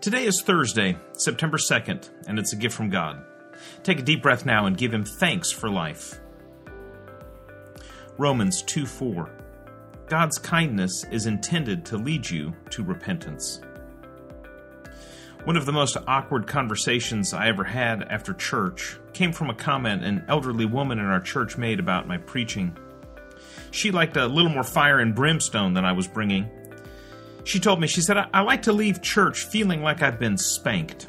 Today is Thursday, September 2nd, and it's a gift from God. Take a deep breath now and give Him thanks for life. Romans 2 4. God's kindness is intended to lead you to repentance. One of the most awkward conversations I ever had after church came from a comment an elderly woman in our church made about my preaching. She liked a little more fire and brimstone than I was bringing, she told me, she said, I, I like to leave church feeling like I've been spanked.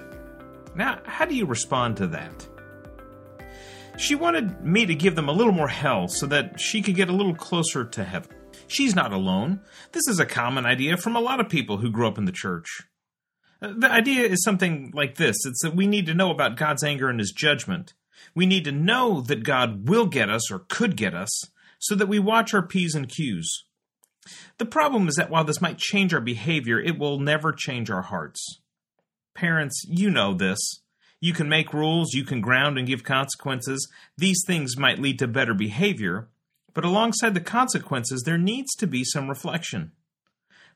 Now, how do you respond to that? She wanted me to give them a little more hell so that she could get a little closer to heaven. She's not alone. This is a common idea from a lot of people who grew up in the church. Uh, the idea is something like this it's that we need to know about God's anger and his judgment. We need to know that God will get us or could get us so that we watch our P's and Q's. The problem is that while this might change our behavior, it will never change our hearts. Parents, you know this. You can make rules, you can ground and give consequences. These things might lead to better behavior, but alongside the consequences, there needs to be some reflection.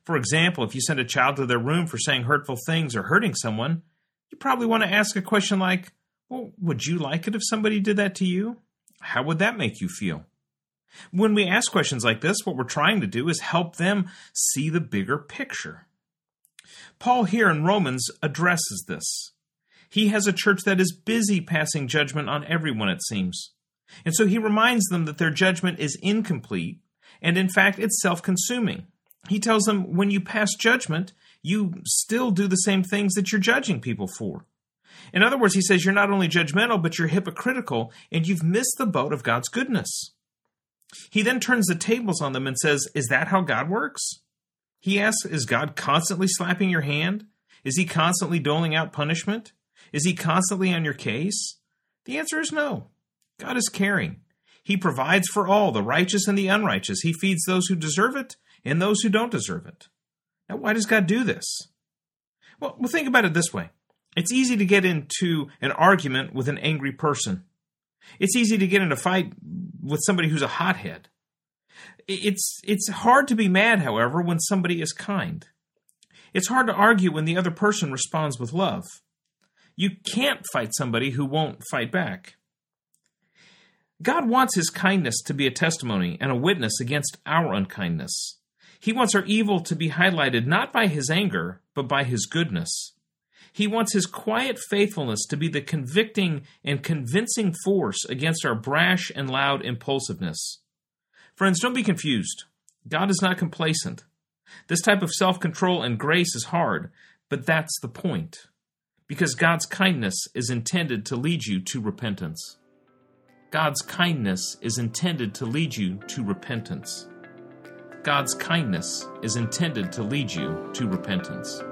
For example, if you send a child to their room for saying hurtful things or hurting someone, you probably want to ask a question like, Well, would you like it if somebody did that to you? How would that make you feel? When we ask questions like this, what we're trying to do is help them see the bigger picture. Paul here in Romans addresses this. He has a church that is busy passing judgment on everyone, it seems. And so he reminds them that their judgment is incomplete, and in fact, it's self consuming. He tells them when you pass judgment, you still do the same things that you're judging people for. In other words, he says you're not only judgmental, but you're hypocritical, and you've missed the boat of God's goodness. He then turns the tables on them and says, Is that how God works? He asks, Is God constantly slapping your hand? Is he constantly doling out punishment? Is he constantly on your case? The answer is no. God is caring. He provides for all, the righteous and the unrighteous. He feeds those who deserve it and those who don't deserve it. Now, why does God do this? Well, well think about it this way it's easy to get into an argument with an angry person. It's easy to get in a fight with somebody who's a hothead. It's it's hard to be mad, however, when somebody is kind. It's hard to argue when the other person responds with love. You can't fight somebody who won't fight back. God wants his kindness to be a testimony and a witness against our unkindness. He wants our evil to be highlighted not by his anger, but by his goodness. He wants his quiet faithfulness to be the convicting and convincing force against our brash and loud impulsiveness. Friends, don't be confused. God is not complacent. This type of self control and grace is hard, but that's the point. Because God's kindness is intended to lead you to repentance. God's kindness is intended to lead you to repentance. God's kindness is intended to lead you to repentance.